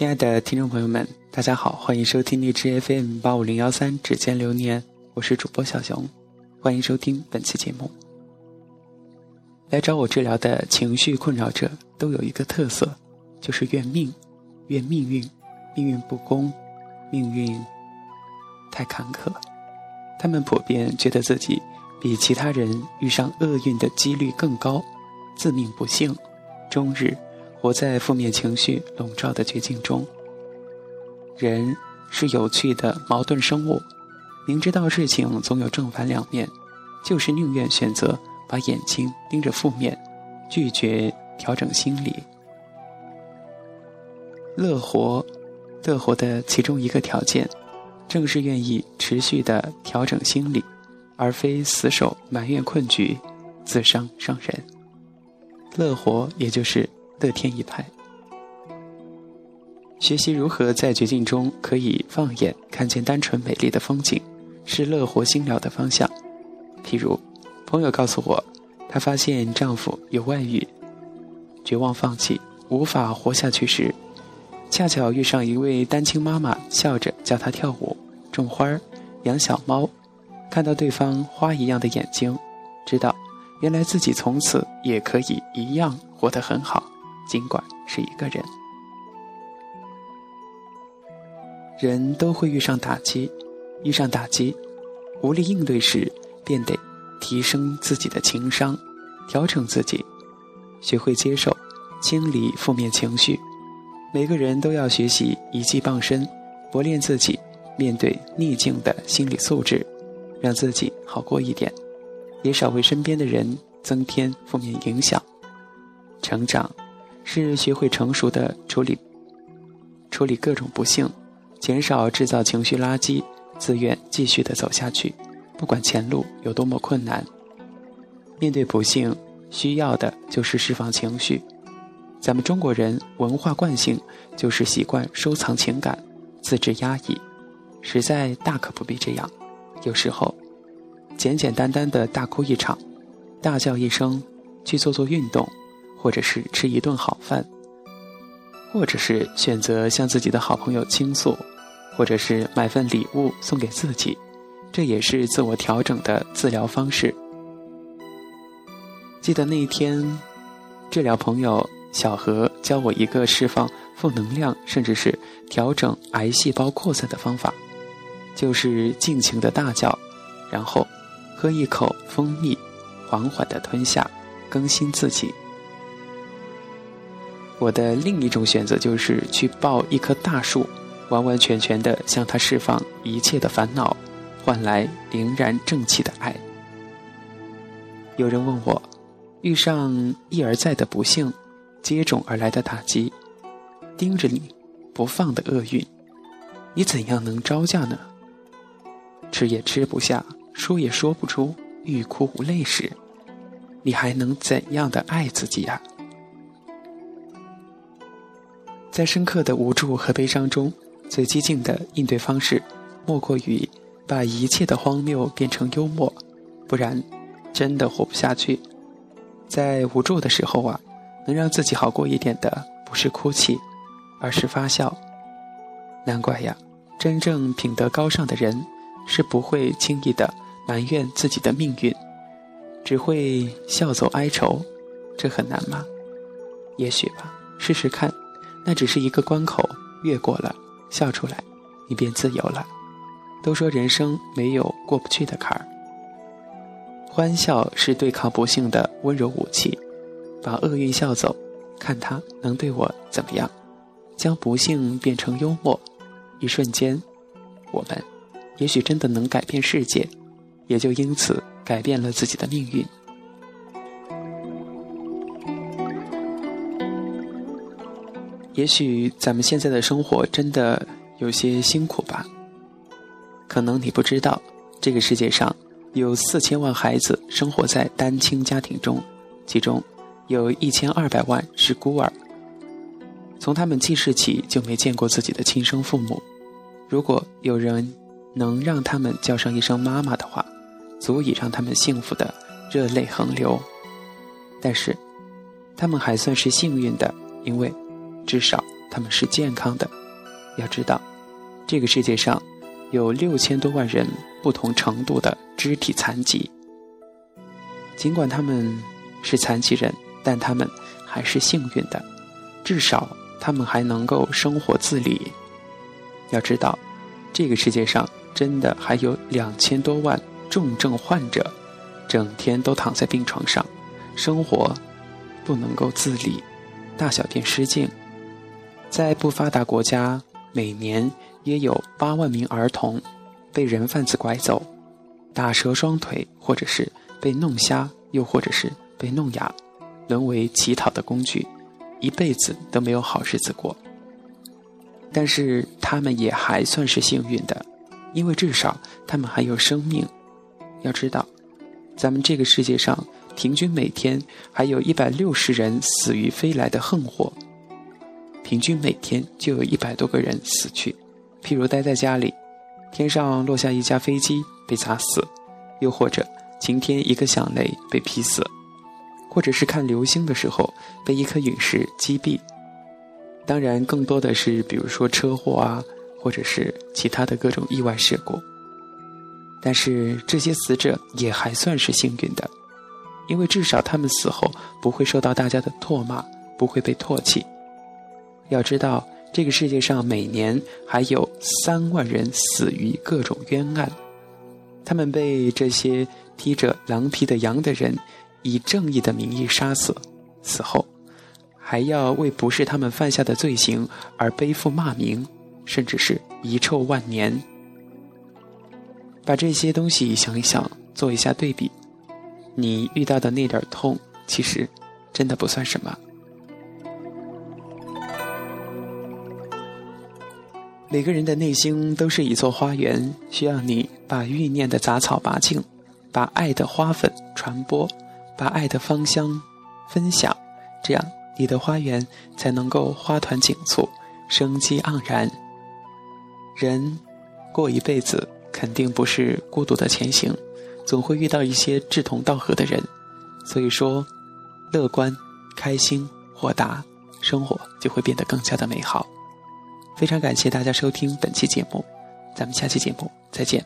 亲爱的听众朋友们，大家好，欢迎收听荔枝 FM 八五零幺三指尖流年，我是主播小熊，欢迎收听本期节目。来找我治疗的情绪困扰者都有一个特色，就是怨命、怨命运、命运不公、命运太坎坷。他们普遍觉得自己比其他人遇上厄运的几率更高，自命不幸，终日。活在负面情绪笼罩的绝境中。人是有趣的矛盾生物，明知道事情总有正反两面，就是宁愿选择把眼睛盯着负面，拒绝调整心理。乐活，乐活的其中一个条件，正是愿意持续的调整心理，而非死守埋怨困局，自伤伤人。乐活，也就是。乐天一派，学习如何在绝境中可以放眼看见单纯美丽的风景，是乐活心疗的方向。譬如，朋友告诉我，她发现丈夫有外遇，绝望放弃，无法活下去时，恰巧遇上一位单亲妈妈，笑着教她跳舞、种花、养小猫，看到对方花一样的眼睛，知道原来自己从此也可以一样活得很好。尽管是一个人，人都会遇上打击，遇上打击，无力应对时，便得提升自己的情商，调整自己，学会接受，清理负面情绪。每个人都要学习一技傍身，磨练自己面对逆境的心理素质，让自己好过一点，也少为身边的人增添负面影响。成长。是学会成熟的处理处理各种不幸，减少制造情绪垃圾，自愿继续的走下去，不管前路有多么困难。面对不幸，需要的就是释放情绪。咱们中国人文化惯性就是习惯收藏情感，自制压抑，实在大可不必这样。有时候，简简单单的大哭一场，大叫一声，去做做运动。或者是吃一顿好饭，或者是选择向自己的好朋友倾诉，或者是买份礼物送给自己，这也是自我调整的治疗方式。记得那一天，治疗朋友小何教我一个释放负能量，甚至是调整癌细胞扩散的方法，就是尽情的大叫，然后喝一口蜂蜜，缓缓的吞下，更新自己。我的另一种选择就是去抱一棵大树，完完全全的向它释放一切的烦恼，换来凛然正气的爱。有人问我，遇上一而再的不幸，接踵而来的打击，盯着你不放的厄运，你怎样能招架呢？吃也吃不下，说也说不出，欲哭无泪时，你还能怎样的爱自己呀？在深刻的无助和悲伤中，最激进的应对方式，莫过于把一切的荒谬变成幽默，不然，真的活不下去。在无助的时候啊，能让自己好过一点的，不是哭泣，而是发笑。难怪呀，真正品德高尚的人，是不会轻易的埋怨自己的命运，只会笑走哀愁。这很难吗？也许吧，试试看。那只是一个关口，越过了，笑出来，你便自由了。都说人生没有过不去的坎儿，欢笑是对抗不幸的温柔武器，把厄运笑走，看他能对我怎么样。将不幸变成幽默，一瞬间，我们也许真的能改变世界，也就因此改变了自己的命运。也许咱们现在的生活真的有些辛苦吧。可能你不知道，这个世界上有四千万孩子生活在单亲家庭中，其中有一千二百万是孤儿。从他们记事起就没见过自己的亲生父母。如果有人能让他们叫上一声妈妈的话，足以让他们幸福的热泪横流。但是，他们还算是幸运的，因为。至少他们是健康的。要知道，这个世界上有六千多万人不同程度的肢体残疾。尽管他们是残疾人，但他们还是幸运的，至少他们还能够生活自理。要知道，这个世界上真的还有两千多万重症患者，整天都躺在病床上，生活不能够自理，大小便失禁。在不发达国家，每年约有八万名儿童被人贩子拐走，打折双腿，或者是被弄瞎，又或者是被弄哑，沦为乞讨的工具，一辈子都没有好日子过。但是他们也还算是幸运的，因为至少他们还有生命。要知道，咱们这个世界上平均每天还有一百六十人死于飞来的横祸，平均每天就有一百多个人死去。譬如待在家里，天上落下一架飞机被砸死，又或者晴天一个响雷被劈死，或者是看流星的时候被一颗陨石击毙。当然，更多的是比如说车祸啊，或者是其他的各种意外事故。但是这些死者也还算是幸运的，因为至少他们死后不会受到大家的唾骂，不会被唾弃。要知道，这个世界上每年还有三万人死于各种冤案，他们被这些披着狼皮的羊的人以正义的名义杀死，死后。还要为不是他们犯下的罪行而背负骂名，甚至是遗臭万年。把这些东西想一想，做一下对比，你遇到的那点痛，其实真的不算什么。每个人的内心都是一座花园，需要你把欲念的杂草拔净，把爱的花粉传播，把爱的芳香分享，这样。你的花园才能够花团锦簇，生机盎然。人过一辈子肯定不是孤独的前行，总会遇到一些志同道合的人。所以说，乐观、开心、豁达，生活就会变得更加的美好。非常感谢大家收听本期节目，咱们下期节目再见。